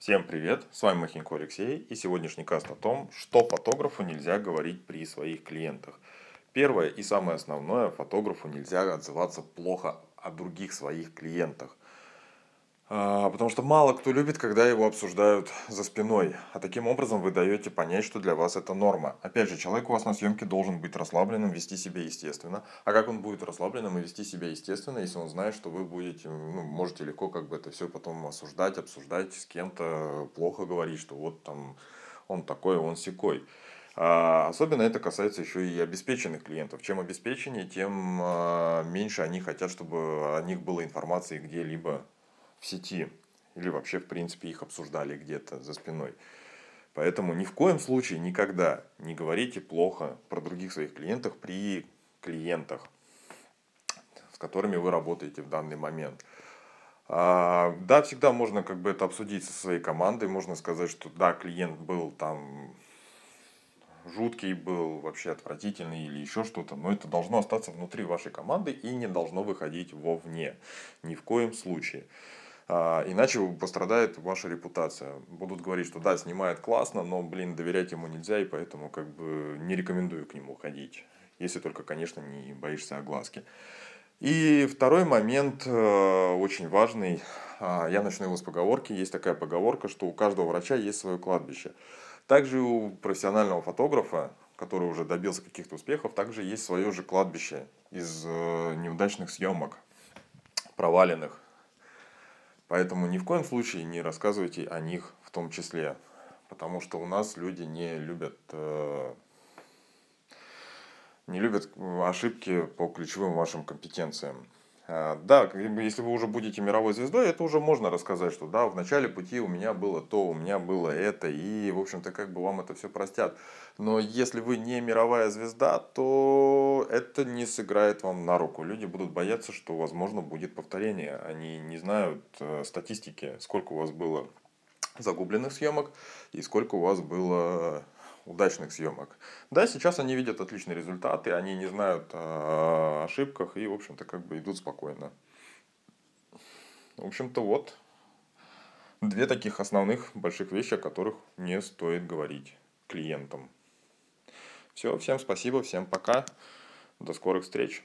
Всем привет, с вами Махинко Алексей и сегодняшний каст о том, что фотографу нельзя говорить при своих клиентах. Первое и самое основное, фотографу нельзя отзываться плохо о других своих клиентах. А, потому что мало кто любит, когда его обсуждают за спиной. А таким образом вы даете понять, что для вас это норма. Опять же, человек у вас на съемке должен быть расслабленным, вести себя естественно. А как он будет расслабленным и вести себя естественно, если он знает, что вы будете, ну, можете легко как бы это все потом осуждать, обсуждать с кем-то, плохо говорить, что вот там он такой, он секой. А особенно это касается еще и обеспеченных клиентов. Чем обеспеченнее, тем а, меньше они хотят, чтобы о них было информации где-либо в сети или вообще, в принципе, их обсуждали где-то за спиной. Поэтому ни в коем случае никогда не говорите плохо про других своих клиентов при клиентах, с которыми вы работаете в данный момент. А, да, всегда можно как бы это обсудить со своей командой, можно сказать, что да, клиент был там жуткий был, вообще отвратительный или еще что-то, но это должно остаться внутри вашей команды и не должно выходить вовне. Ни в коем случае. А, иначе пострадает ваша репутация. Будут говорить, что да, снимает классно, но, блин, доверять ему нельзя, и поэтому как бы не рекомендую к нему ходить. Если только, конечно, не боишься огласки. И второй момент э, очень важный. А, я начну его с поговорки. Есть такая поговорка, что у каждого врача есть свое кладбище. Также у профессионального фотографа, который уже добился каких-то успехов, также есть свое же кладбище из э, неудачных съемок, проваленных, Поэтому ни в коем случае не рассказывайте о них в том числе. Потому что у нас люди не любят, э, не любят ошибки по ключевым вашим компетенциям. А, да, если вы уже будете мировой звездой, это уже можно рассказать, что да, в начале пути у меня было то, у меня было это, и, в общем-то, как бы вам это все простят. Но если вы не мировая звезда, то это не сыграет вам на руку. Люди будут бояться, что, возможно, будет повторение. Они не знают э, статистики, сколько у вас было загубленных съемок и сколько у вас было удачных съемок. Да, сейчас они видят отличные результаты, они не знают о ошибках и, в общем-то, как бы идут спокойно. В общем-то, вот две таких основных больших вещи, о которых не стоит говорить клиентам. Все, всем спасибо, всем пока, до скорых встреч.